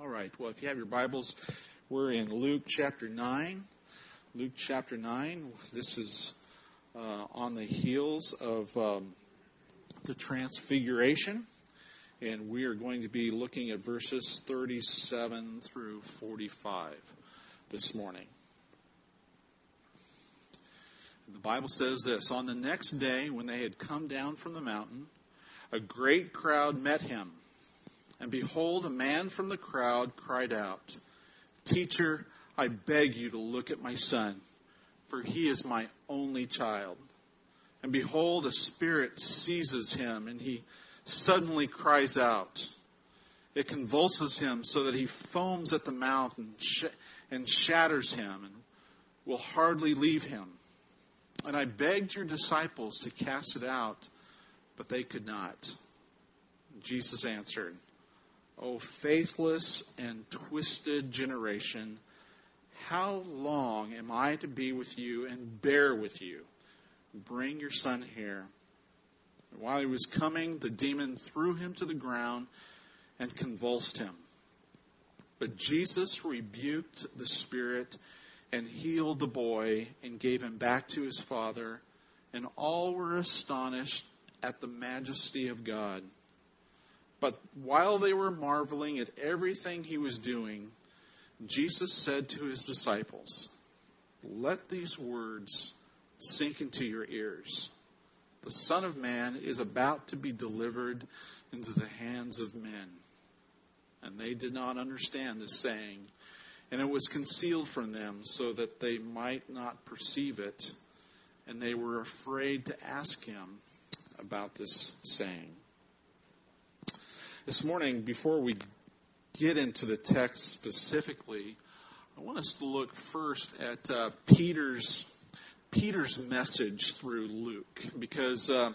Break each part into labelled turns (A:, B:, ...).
A: All right. Well, if you have your Bibles, we're in Luke chapter 9. Luke chapter 9. This is uh, on the heels of um, the Transfiguration. And we are going to be looking at verses 37 through 45 this morning. The Bible says this On the next day, when they had come down from the mountain, a great crowd met him and behold, a man from the crowd cried out, Teacher, I beg you to look at my son, for he is my only child. And behold, a spirit seizes him, and he suddenly cries out. It convulses him so that he foams at the mouth and, sh- and shatters him and will hardly leave him. And I begged your disciples to cast it out, but they could not. Jesus answered, O faithless and twisted generation, how long am I to be with you and bear with you? Bring your son here. While he was coming, the demon threw him to the ground and convulsed him. But Jesus rebuked the spirit and healed the boy and gave him back to his father, and all were astonished at the majesty of God. But while they were marveling at everything he was doing, Jesus said to his disciples, Let these words sink into your ears. The Son of Man is about to be delivered into the hands of men. And they did not understand this saying, and it was concealed from them so that they might not perceive it, and they were afraid to ask him about this saying. This morning, before we get into the text specifically, I want us to look first at uh, Peter's Peter's message through Luke, because uh,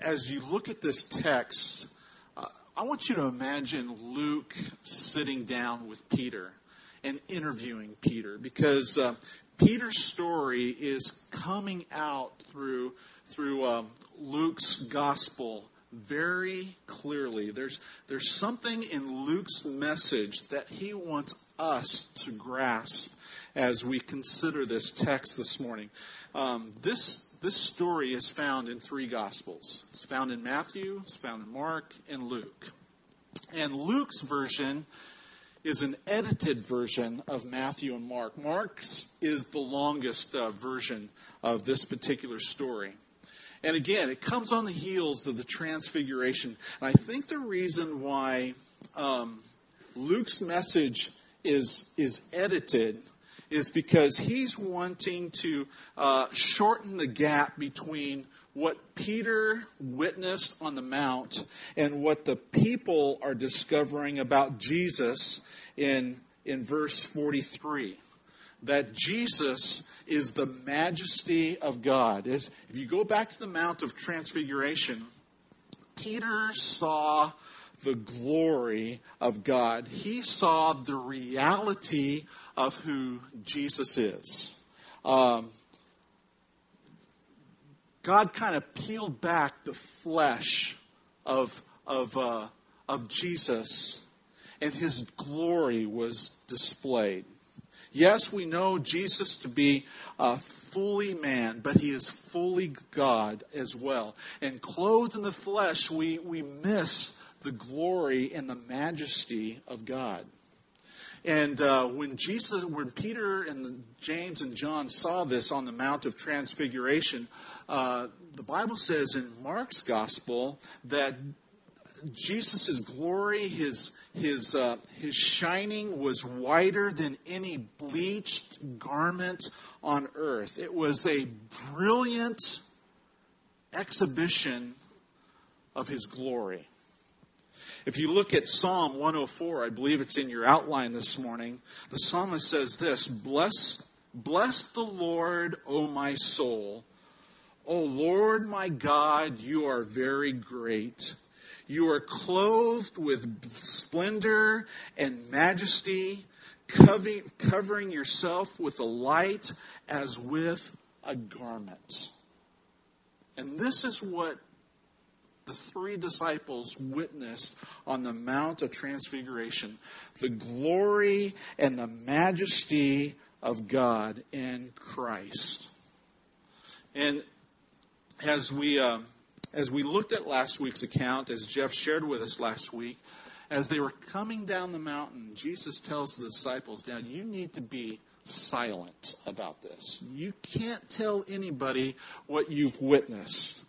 A: as you look at this text, uh, I want you to imagine Luke sitting down with Peter and interviewing Peter, because uh, Peter's story is coming out through through um, Luke's gospel very clearly. There's, there's something in Luke's message that he wants us to grasp as we consider this text this morning. Um, this, this story is found in three Gospels. It's found in Matthew, it's found in Mark, and Luke. And Luke's version is an edited version of Matthew and Mark. Mark's is the longest uh, version of this particular story. And again, it comes on the heels of the transfiguration. And I think the reason why um, Luke's message is, is edited is because he's wanting to uh, shorten the gap between what Peter witnessed on the Mount and what the people are discovering about Jesus in, in verse 43 that Jesus is the majesty of God. If you go back to the Mount of Transfiguration, Peter saw the glory of God. He saw the reality of who Jesus is. Um, God kind of peeled back the flesh of, of, uh, of Jesus, and his glory was displayed. Yes, we know Jesus to be uh, fully man, but he is fully God as well. And clothed in the flesh, we, we miss the glory and the majesty of God. And uh, when Jesus, when Peter and James and John saw this on the Mount of Transfiguration, uh, the Bible says in Mark's Gospel that Jesus' glory, his, his, uh, his shining was whiter than any bleached garment on earth. It was a brilliant exhibition of his glory. If you look at Psalm 104, I believe it's in your outline this morning, the psalmist says this Bless, bless the Lord, O my soul. O Lord my God, you are very great. You are clothed with splendor and majesty, covering yourself with a light as with a garment. And this is what the three disciples witnessed on the Mount of Transfiguration the glory and the majesty of God in Christ. And as we uh, as we looked at last week's account, as Jeff shared with us last week, as they were coming down the mountain, Jesus tells the disciples, "Now you need to be silent about this. You can't tell anybody what you've witnessed."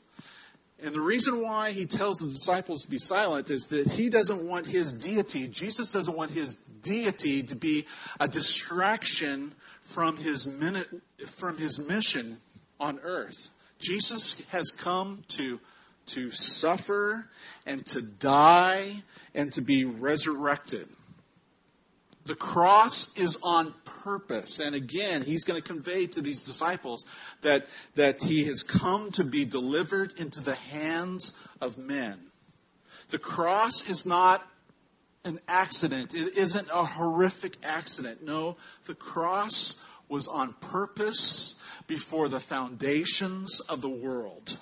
A: And the reason why he tells the disciples to be silent is that he doesn't want his deity, Jesus doesn't want his deity to be a distraction from his, minute, from his mission on earth. Jesus has come to, to suffer and to die and to be resurrected. The cross is on purpose. And again, he's going to convey to these disciples that, that he has come to be delivered into the hands of men. The cross is not an accident. It isn't a horrific accident. No, the cross was on purpose before the foundations of the world.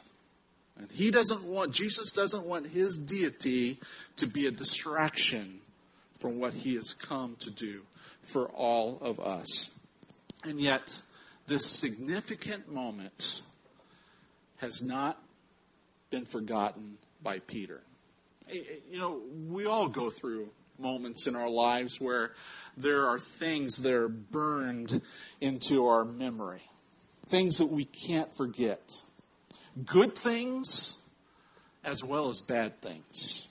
A: And he doesn't want, Jesus doesn't want his deity to be a distraction from what he has come to do for all of us. And yet, this significant moment has not been forgotten by Peter. You know, we all go through moments in our lives where there are things that are burned into our memory, things that we can't forget. Good things as well as bad things.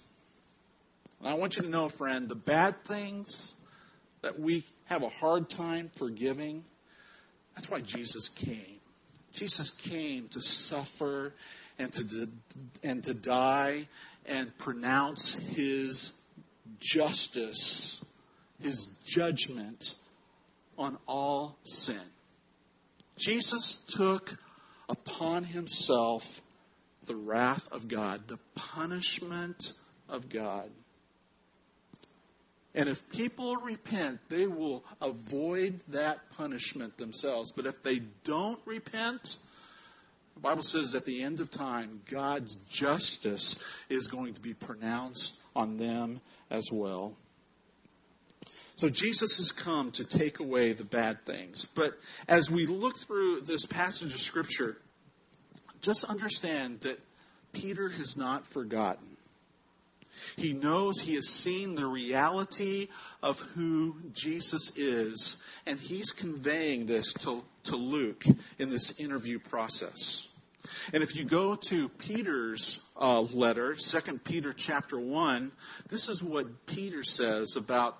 A: And I want you to know, friend, the bad things that we have a hard time forgiving, that's why Jesus came. Jesus came to suffer and to, and to die and pronounce his justice, his judgment on all sin. Jesus took upon himself the wrath of God, the punishment of God. And if people repent, they will avoid that punishment themselves. But if they don't repent, the Bible says at the end of time, God's justice is going to be pronounced on them as well. So Jesus has come to take away the bad things. But as we look through this passage of Scripture, just understand that Peter has not forgotten. He knows he has seen the reality of who Jesus is, and he's conveying this to, to Luke in this interview process. And if you go to Peter's uh, letter, 2 Peter chapter 1, this is what Peter says about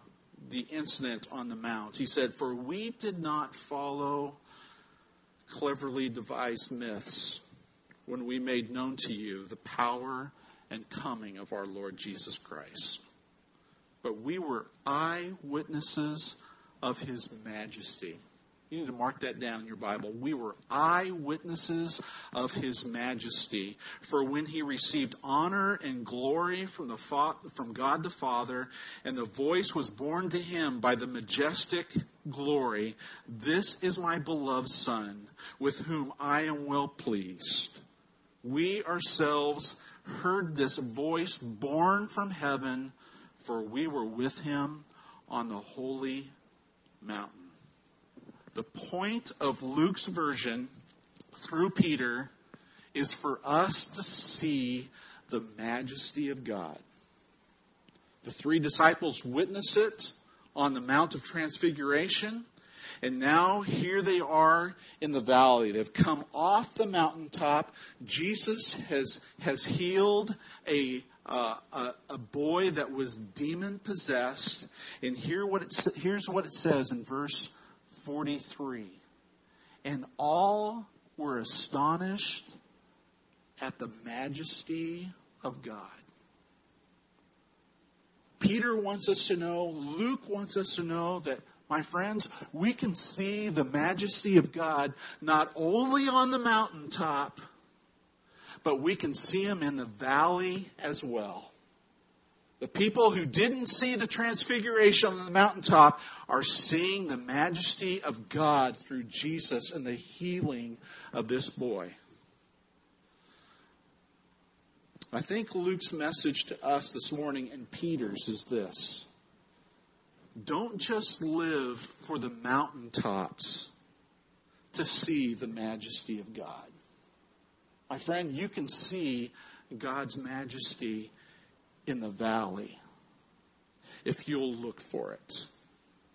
A: the incident on the Mount. He said, For we did not follow cleverly devised myths when we made known to you the power and coming of our Lord Jesus Christ. But we were eyewitnesses of his majesty. You need to mark that down in your Bible. We were eyewitnesses of his majesty. For when he received honor and glory from, the from God the Father, and the voice was borne to him by the majestic glory, This is my beloved Son, with whom I am well pleased. We ourselves heard this voice borne from heaven, for we were with him on the holy mountain. The point of Luke's version through Peter is for us to see the majesty of God. The three disciples witness it on the Mount of Transfiguration. And now here they are in the valley. They've come off the mountaintop. Jesus has, has healed a, uh, a, a, boy that was demon possessed. And here what it, here's what it says in verse 43. And all were astonished at the majesty of God. Peter wants us to know, Luke wants us to know that my friends, we can see the majesty of God not only on the mountaintop, but we can see him in the valley as well. The people who didn't see the transfiguration on the mountaintop are seeing the majesty of God through Jesus and the healing of this boy. I think Luke's message to us this morning and Peter's is this don't just live for the mountaintops to see the majesty of God. My friend, you can see God's majesty in the valley if you'll look for it.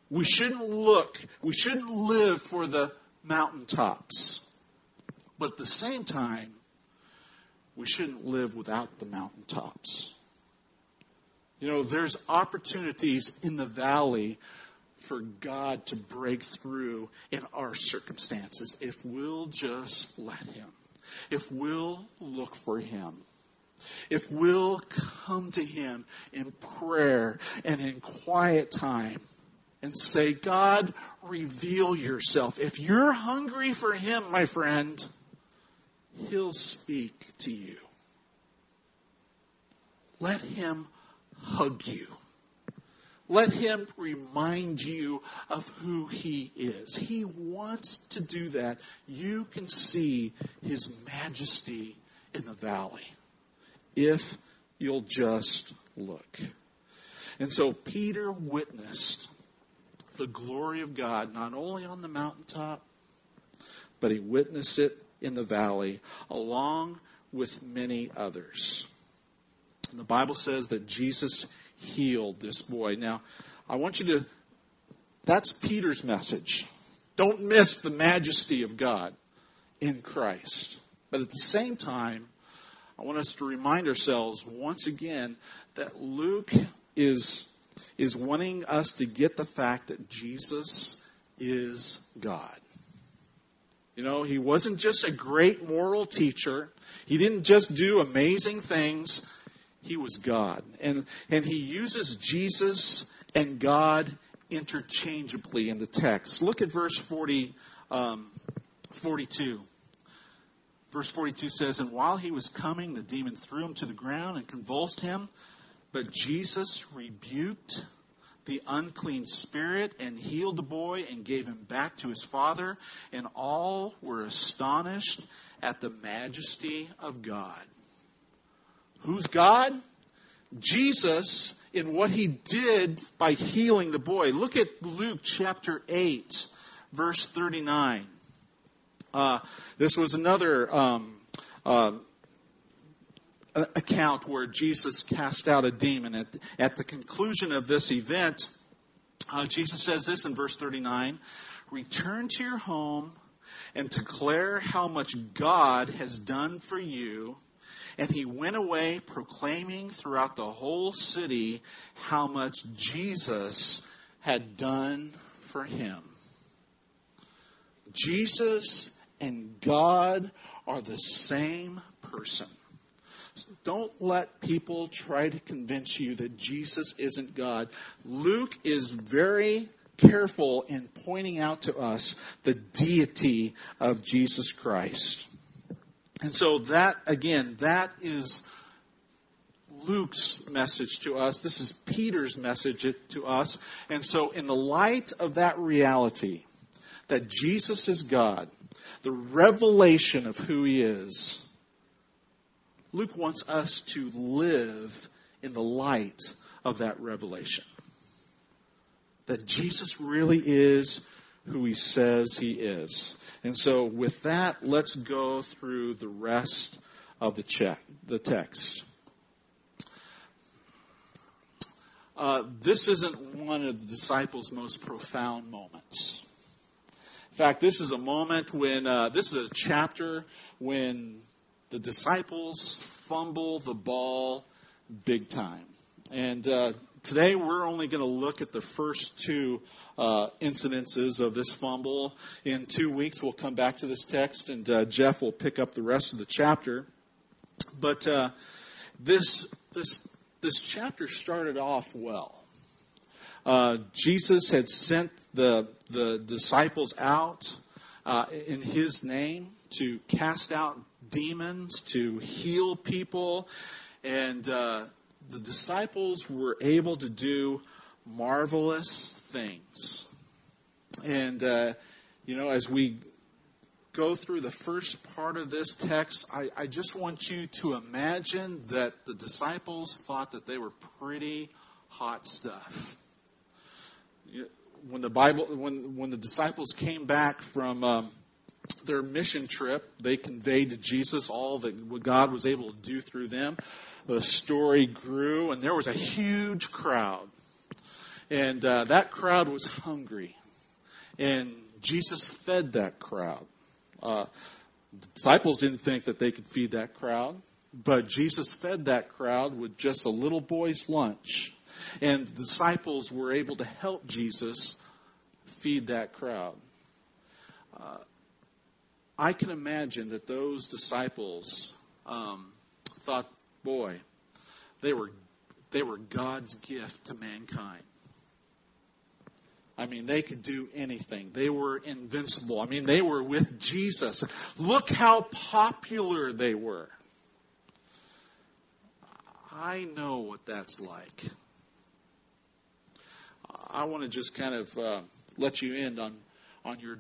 A: We shouldn't look, we shouldn't live for the mountaintops. But at the same time, we shouldn't live without the mountaintops. You know, there's opportunities in the valley for God to break through in our circumstances if we'll just let Him, if we'll look for Him. If we'll come to Him in prayer and in quiet time and say, God, reveal yourself. If you're hungry for Him, my friend, He'll speak to you. Let Him hug you. Let him remind you of who he is. He wants to do that. You can see his majesty in the valley if you'll just look. And so Peter witnessed the glory of God not only on the mountaintop, but he witnessed it in the valley along with many others. And the Bible says that Jesus healed this boy. Now, I want you to, that's Peter's message. Don't miss the majesty of God in Christ. But at the same time, I want us to remind ourselves once again that Luke is, is wanting us to get the fact that Jesus is God. You know, he wasn't just a great moral teacher. He didn't just do amazing things. He was God. And, and he uses Jesus and God interchangeably in the text. Look at verse 40, um, 42. Verse 42 says, And while he was coming, the demon threw him to the ground and convulsed him. But Jesus rebuked the unclean spirit and healed the boy and gave him back to his father. And all were astonished at the majesty of God. Who's God? Jesus in what he did by healing the boy. Look at Luke chapter 8, verse 39. Uh, this was another um, uh, account where Jesus cast out a demon. At, at the conclusion of this event, uh, Jesus says this in verse 39 Return to your home and declare how much God has done for you and he went away proclaiming throughout the whole city how much Jesus had done for him. Jesus and God are the same person. Don't let people try to convince you that Jesus isn't God. Luke is very careful in pointing out to us the deity of Jesus Christ. And so that, again, that is Luke's message to us. This is Peter's message to us. And so, in the light of that reality, that Jesus is God, the revelation of who he is, Luke wants us to live in the light of that revelation. That Jesus really is who he says he is. And so, with that, let's go through the rest of the, check, the text. Uh, this isn't one of the disciples' most profound moments. In fact, this is a moment when, uh, this is a chapter when the disciples fumble the ball big time. And uh, today we're only going to look at the first two uh, incidences of this fumble. In two weeks, we'll come back to this text, and uh, Jeff will pick up the rest of the chapter. But uh, this this this chapter started off well. Uh, Jesus had sent the the disciples out uh, in His name to cast out demons, to heal people, and uh, the disciples were able to do marvelous things. And, uh, you know, as we go through the first part of this text, I, I just want you to imagine that the disciples thought that they were pretty hot stuff. When the Bible, when when the disciples came back from um, their mission trip, they conveyed to Jesus all that God was able to do through them. The story grew, and there was a huge crowd, and uh, that crowd was hungry, and Jesus fed that crowd. Uh, the disciples didn't think that they could feed that crowd, but Jesus fed that crowd with just a little boy's lunch. And the disciples were able to help Jesus feed that crowd. Uh, I can imagine that those disciples um, thought, boy, they were they were God's gift to mankind. I mean, they could do anything. They were invincible. I mean, they were with Jesus. Look how popular they were. I know what that's like. I want to just kind of uh, let you in on, on your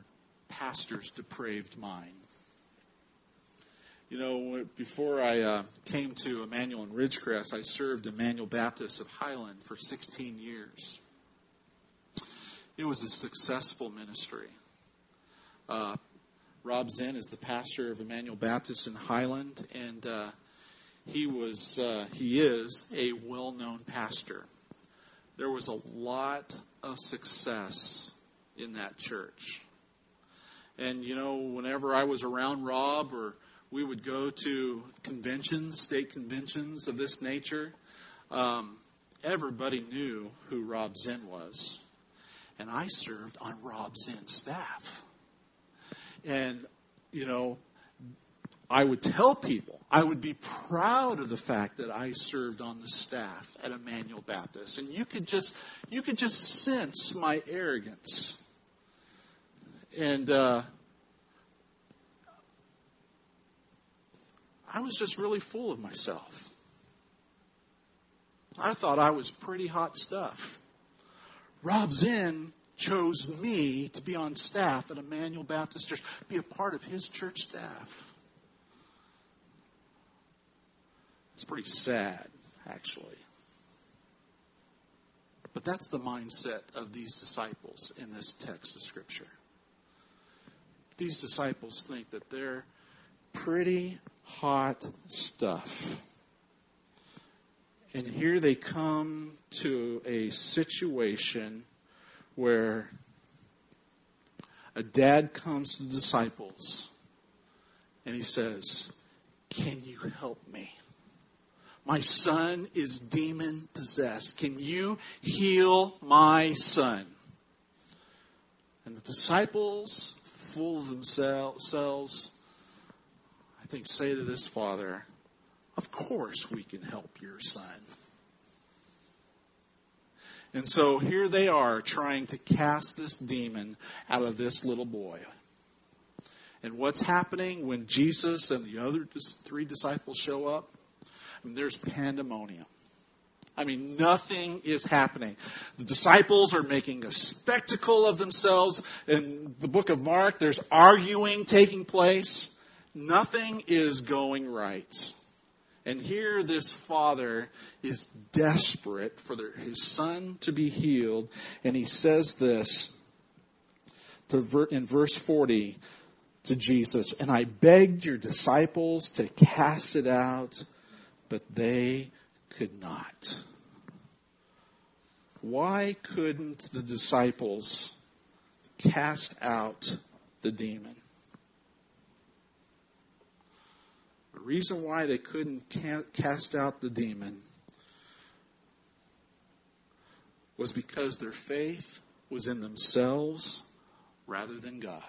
A: pastor's depraved mind. You know, before I uh, came to Emmanuel and Ridgecrest, I served Emmanuel Baptist of Highland for 16 years. It was a successful ministry. Uh, Rob Zinn is the pastor of Emmanuel Baptist in Highland, and uh, he was uh, he is a well-known pastor. There was a lot of success in that church, and you know, whenever I was around Rob, or we would go to conventions, state conventions of this nature, um, everybody knew who Rob Zinn was and I served on Rob Zinn's staff. And, you know, I would tell people, I would be proud of the fact that I served on the staff at Emmanuel Baptist. And you could just, you could just sense my arrogance. And, uh, I was just really full of myself. I thought I was pretty hot stuff. Rob Zinn chose me to be on staff at Emmanuel Baptist Church, be a part of his church staff. It's pretty sad, actually. But that's the mindset of these disciples in this text of Scripture. These disciples think that they're pretty hot stuff. And here they come to a situation where a dad comes to the disciples and he says, Can you help me? My son is demon possessed. Can you heal my son? And the disciples, of themselves, I think, say to this father, of course we can help your son. And so here they are trying to cast this demon out of this little boy. And what's happening when Jesus and the other three disciples show up? I mean, there's pandemonium. I mean, nothing is happening. The disciples are making a spectacle of themselves. In the book of Mark, there's arguing taking place. Nothing is going right. And here, this father is desperate for their, his son to be healed, and he says this to, in verse 40 to Jesus And I begged your disciples to cast it out, but they could not. Why couldn't the disciples cast out the demon? The reason why they couldn't cast out the demon was because their faith was in themselves rather than God.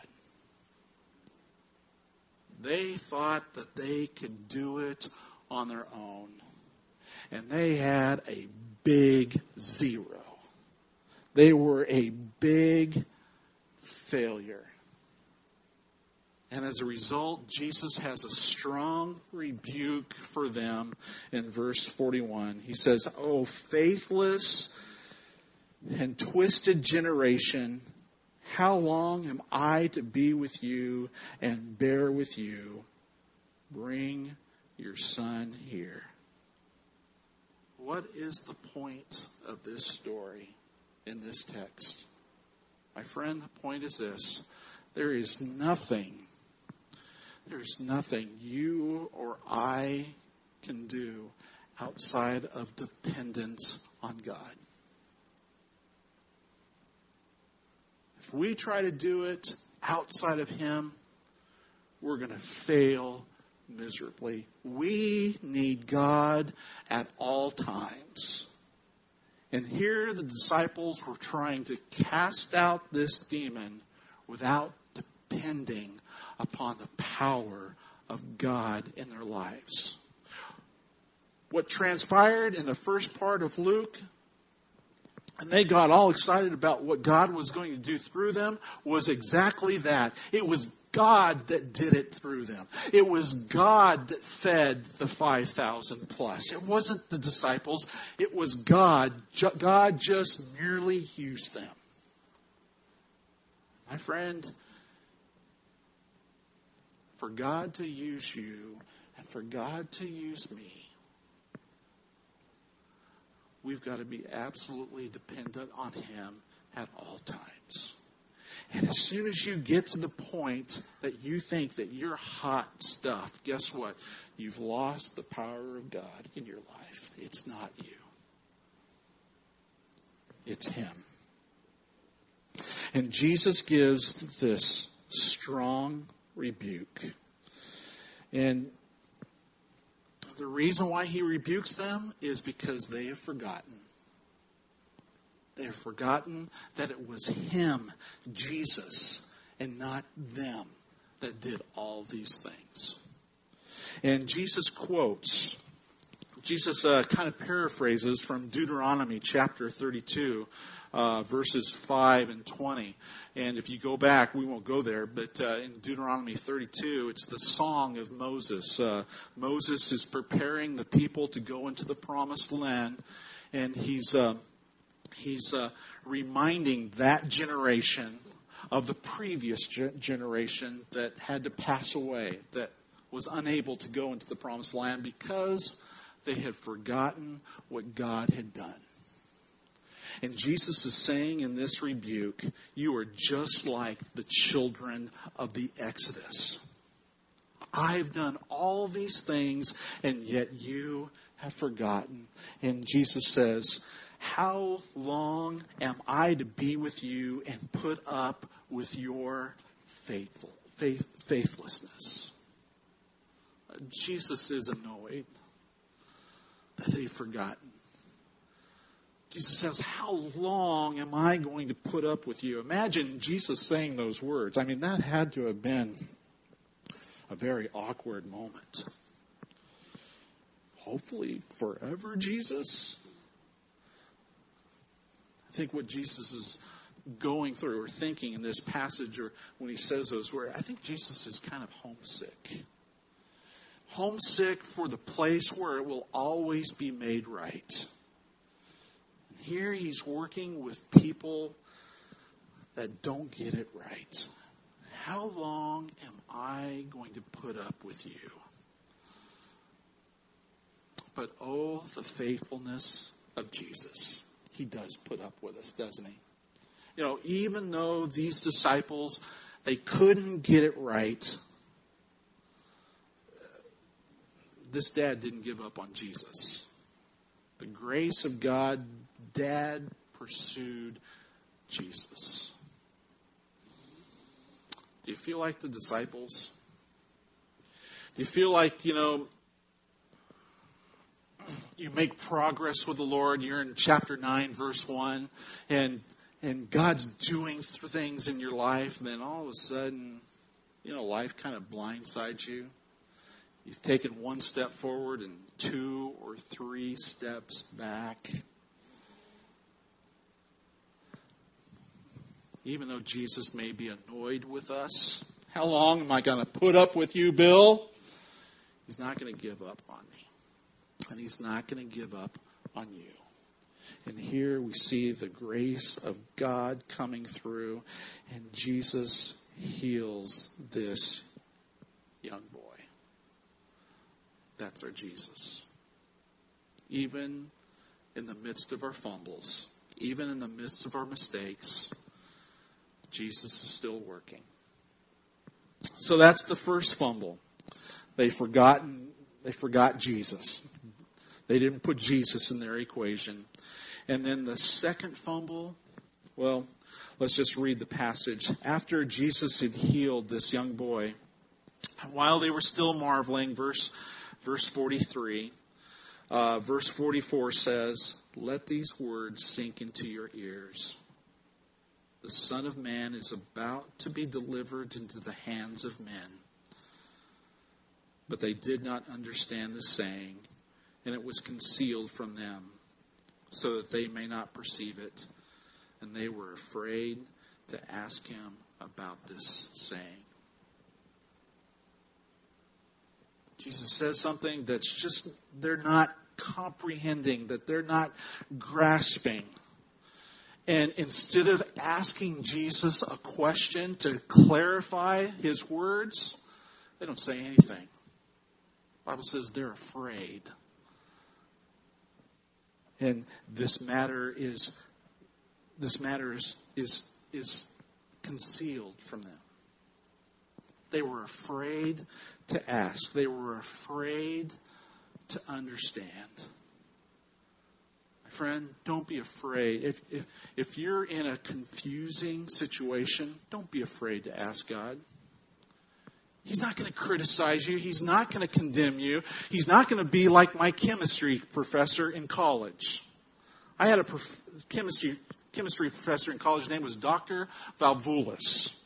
A: They thought that they could do it on their own. And they had a big zero. They were a big failure. And as a result, Jesus has a strong rebuke for them in verse 41. He says, Oh, faithless and twisted generation, How long am I to be with you and bear with you? Bring your son here. What is the point of this story in this text? My friend, the point is this there is nothing, there's nothing you or I can do outside of dependence on God. If we try to do it outside of Him, we're going to fail miserably. We need God at all times. And here the disciples were trying to cast out this demon without depending upon the power of God in their lives. What transpired in the first part of Luke, and they got all excited about what God was going to do through them, was exactly that. It was God that did it through them. It was God that fed the 5,000 plus. It wasn't the disciples. It was God. God just merely used them. My friend, for God to use you and for God to use me, we've got to be absolutely dependent on Him at all times. And as soon as you get to the point that you think that you're hot stuff, guess what? You've lost the power of God in your life. It's not you. It's Him. And Jesus gives this strong rebuke. And the reason why he rebukes them is because they have forgotten. They have forgotten that it was him, Jesus, and not them that did all these things. And Jesus quotes, Jesus uh, kind of paraphrases from Deuteronomy chapter 32, uh, verses 5 and 20. And if you go back, we won't go there, but uh, in Deuteronomy 32, it's the song of Moses. Uh, Moses is preparing the people to go into the promised land, and he's uh, he's uh, reminding that generation of the previous generation that had to pass away, that was unable to go into the promised land because they had forgotten what God had done. And Jesus is saying in this rebuke, you are just like the children of the Exodus. I've done all these things, and yet you have forgotten. And Jesus says, How long am I to be with you and put up with your faithful, faith, faithlessness? Jesus is annoyed that they've forgotten. Jesus says, How long am I going to put up with you? Imagine Jesus saying those words. I mean, that had to have been a very awkward moment. Hopefully, forever, Jesus. I think what Jesus is going through or thinking in this passage or when he says those words, I think Jesus is kind of homesick. Homesick for the place where it will always be made right here he's working with people that don't get it right. How long am I going to put up with you? But oh, the faithfulness of Jesus. He does put up with us, doesn't he? You know, even though these disciples, they couldn't get it right, this dad didn't give up on Jesus. The grace of God dad pursued Jesus. Do you feel like the disciples? Do you feel like, you know, you make progress with the Lord? You're in chapter 9, verse 1, and and God's doing things in your life, and then all of a sudden, you know, life kind of blindsides you. You've taken one step forward and two or three steps back. even though Jesus may be annoyed with us. How long am I going to put up with you, Bill? He's not going to give up on me. And he's not going to give up on you. And here we see the grace of God coming through, and Jesus heals this young boy. That's our Jesus. Even in the midst of our fumbles, even in the midst of our mistakes, Jesus is still working. So that's the first fumble. They forgotten they forgot Jesus. They didn't put Jesus in their equation. And then the second fumble, well, let's just read the passage. After Jesus had healed this young boy, while they were still marveling, verse verse 43, uh, verse 44 says, "Let these words sink into your ears. The Son of Man is about to be delivered into the hands of men." But they did not understand the saying, and it was concealed from them, so that they may not perceive it. And they were afraid to ask him about this saying. Jesus says something that's just, they're not comprehending, that they're not grasping. And instead of asking Jesus a question to clarify his words, they don't say anything. Bible says they're afraid. And this matter is this matter is, is, is concealed from them. They were afraid to ask. They were afraid to understand. My friend, don't be afraid. If, if, if you're in a confusing situation, don't be afraid to ask God. He's not going to criticize you. He's not going to condemn you. He's not going to be like my chemistry professor in college. I had a prof- chemistry chemistry professor in college. His name was Dr. Valvulis.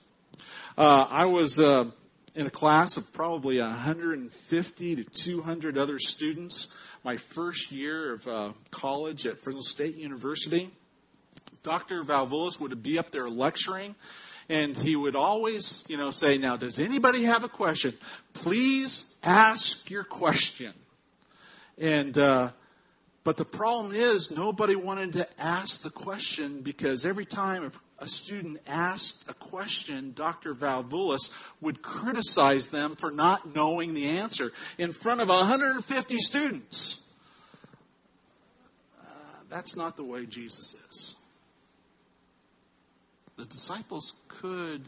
A: Uh, I was uh, in a class of probably 150 to 200 other students my first year of uh, college at Fresno State University. Dr. Valvulis would be up there lecturing, and he would always, you know, say, Now, does anybody have a question? Please ask your question. And, uh, but the problem is, nobody wanted to ask the question because every time a student asked a question, Dr. Valvulis would criticize them for not knowing the answer in front of 150 students. Uh, that's not the way Jesus is the disciples could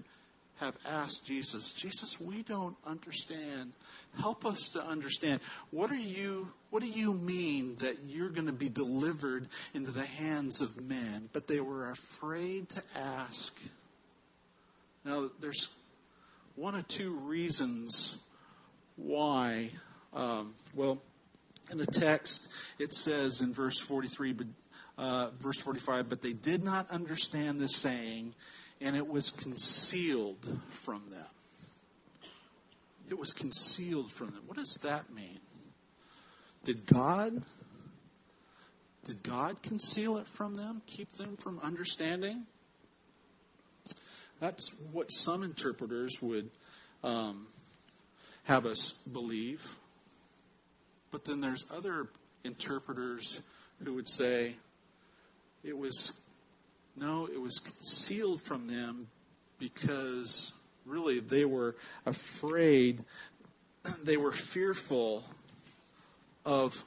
A: have asked Jesus, Jesus, we don't understand. Help us to understand. What are you what do you mean that you're going to be delivered into the hands of men? But they were afraid to ask. Now there's one or two reasons why. Um, well, in the text, it says in verse 43, but uh, verse 45, but they did not understand the saying, and it was concealed from them. It was concealed from them. What does that mean? Did God did God conceal it from them, keep them from understanding? That's what some interpreters would um, have us believe. But then there's other interpreters who would say, it was, no, it was concealed from them because really they were afraid, they were fearful of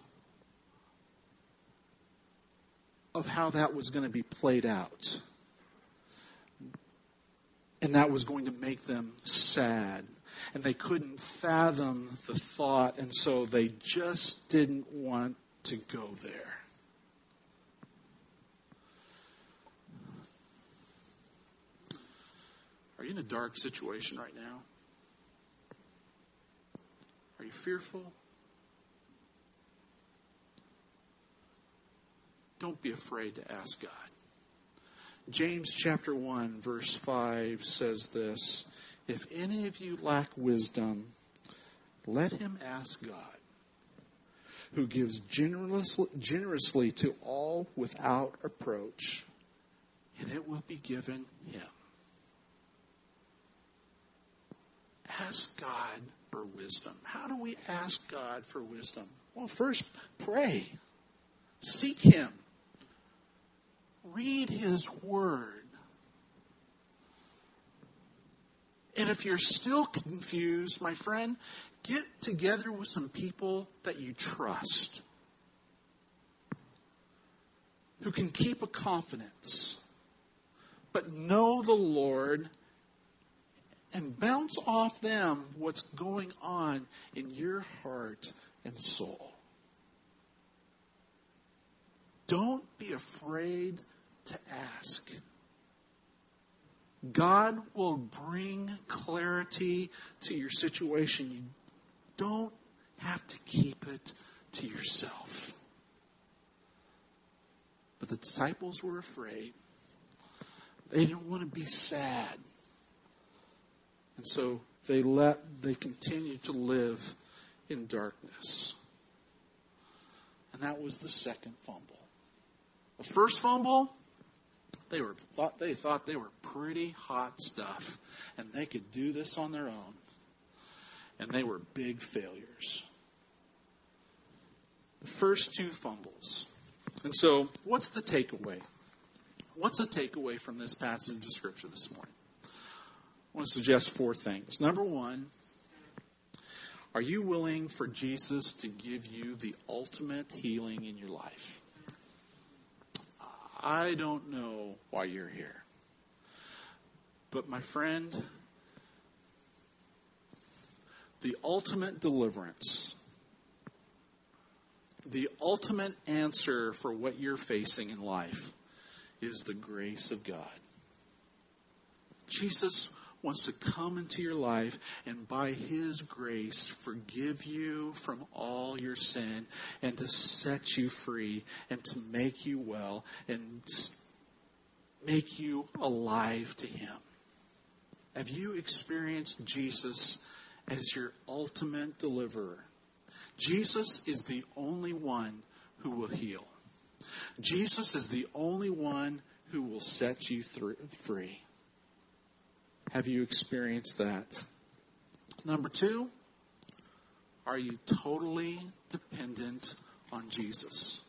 A: of how that was going to be played out. And that was going to make them sad. And they couldn't fathom the thought, and so they just didn't want to go there. Are you in a dark situation right now? Are you fearful? Don't be afraid to ask God. James chapter 1 verse 5 says this, if any of you lack wisdom, let him ask God, who gives generously, generously to all without approach, and it will be given him. Ask God for wisdom. How do we ask God for wisdom? Well, first, pray. Seek Him. read His Word. And if you're still confused, my friend, get together with some people that you trust who can keep a confidence, but know the Lord and bounce off them what's going on in your heart and soul. Don't be afraid to ask. God will bring clarity to your situation. You don't have to keep it to yourself. But the disciples were afraid. They didn't want to be sad. And so they let they continued to live in darkness. And that was the second fumble. The first fumble, they were thought they thought they were pretty hot stuff and they could do this on their own. And they were big failures. The first two fumbles. And so, what's the takeaway? What's the takeaway from this passage of Scripture this morning? I want to suggest four things. Number one, are you willing for Jesus to give you the ultimate healing in your life? I don't know why you're here. But my friend, the ultimate deliverance, the ultimate answer for what you're facing in life is the grace of God. Jesus wants to come into your life and by His grace forgive you from all your sin and to set you free and to make you well and make you alive to Him. Have you experienced Jesus as your ultimate deliverer? Jesus is the only one who will heal. Jesus is the only one who will set you free. Have you experienced that? Number two, are you totally dependent on Jesus?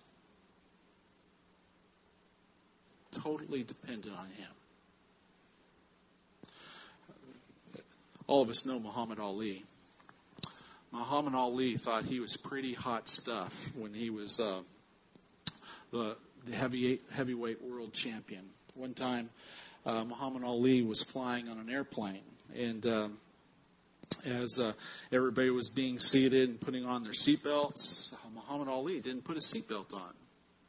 A: Totally dependent on Him. All of us know Muhammad Ali. Muhammad Ali thought he was pretty hot stuff when he was uh, the, the heavy, heavyweight world champion. One time, uh, Muhammad Ali was flying on an airplane, and uh, as uh, everybody was being seated and putting on their seatbelts, Muhammad Ali didn't put his seatbelt on.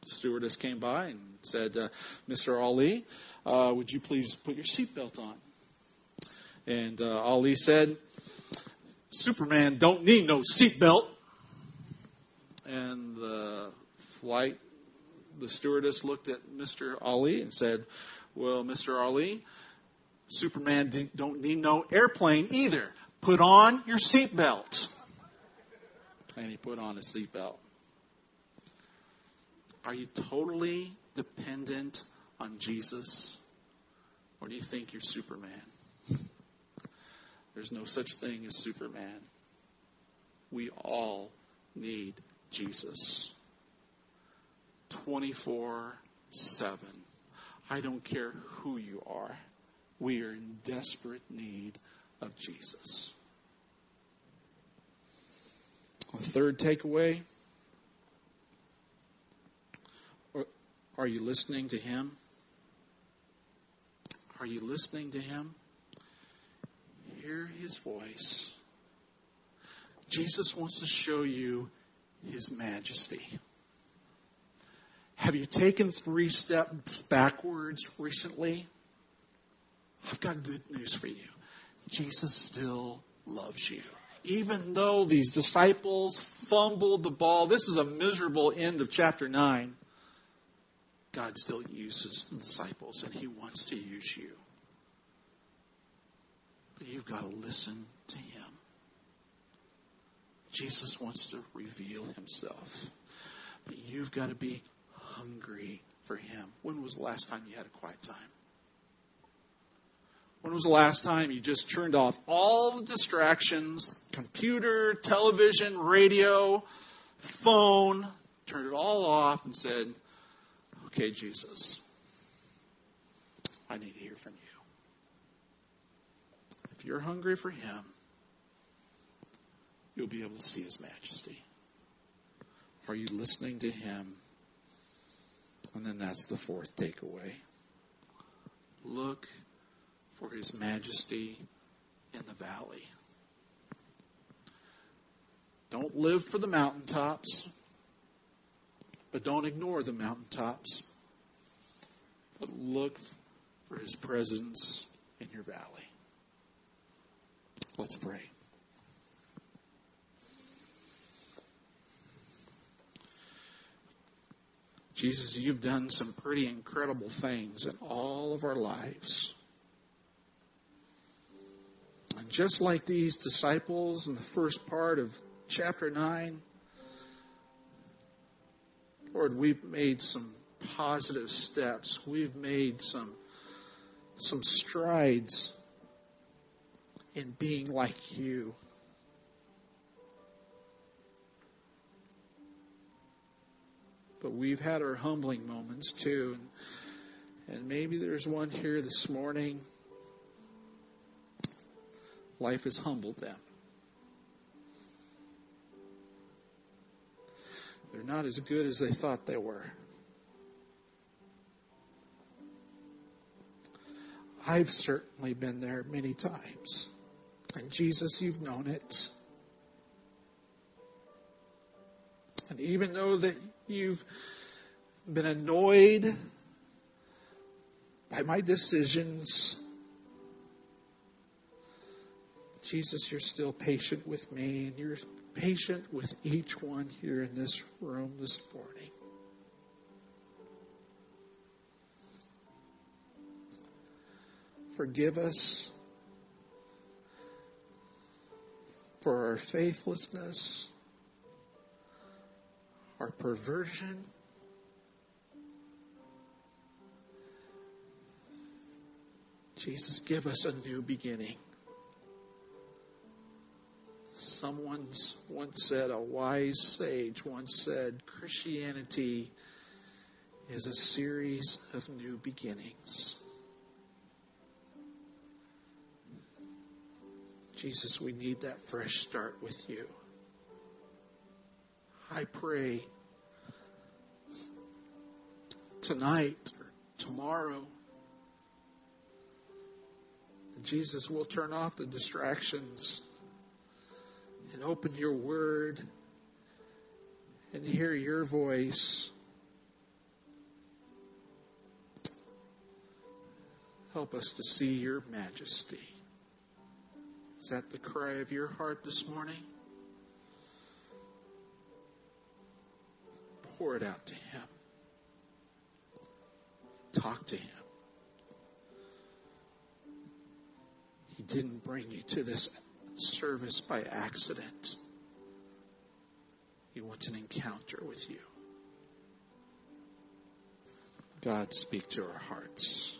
A: The stewardess came by and said, uh, "Mr. Ali, uh, would you please put your seatbelt on?" And uh, Ali said, "Superman don't need no seatbelt." And the flight, the stewardess looked at Mr. Ali and said, well, Mr. Ali, Superman don't need no airplane either. Put on your seatbelt. And he put on a seatbelt. Are you totally dependent on Jesus? Or do you think you're Superman? There's no such thing as Superman. We all need Jesus. 24 7. I don't care who you are. We are in desperate need of Jesus. A third takeaway are you listening to Him? Are you listening to Him? Hear His voice. Jesus wants to show you His majesty. Have you taken three steps backwards recently? I've got good news for you. Jesus still loves you. Even though these disciples fumbled the ball, this is a miserable end of chapter 9. God still uses the disciples and he wants to use you. But you've got to listen to him. Jesus wants to reveal himself. But you've got to be hungry for Him. When was the last time you had a quiet time? When was the last time you just turned off all the distractions, computer, television, radio, phone, turned it all off and said, Okay, Jesus, I need to hear from you. If you're hungry for Him, you'll be able to see His majesty. Are you listening to Him? And then that's the fourth takeaway. Look for His majesty in the valley. Don't live for the mountaintops, but don't ignore the mountaintops. But look for His presence in your valley. Let's pray. Jesus, you've done some pretty incredible things in all of our lives. And just like these disciples in the first part of chapter 9, Lord, we've made some positive steps. We've made some, some strides in being like you. But we've had our humbling moments too. And, and maybe there's one here this morning. Life has humbled them. They're not as good as they thought they were. I've certainly been there many times. And Jesus, you've known it. And even though that you've been annoyed by my decisions, Jesus, you're still patient with me and you're patient with each one here in this room this morning. Forgive us for our faithlessness, our perversion. Jesus, give us a new beginning. Someone once said, a wise sage once said, Christianity is a series of new beginnings. Jesus, we need that fresh start with you. I pray tonight or tomorrow, Jesus will turn off the distractions and open your word and hear your voice. Help us to see your majesty. Is that the cry of your heart this morning? Pour it out to Him. Talk to Him. He didn't bring you to this service by accident. He wants an encounter with you. God, speak to our hearts.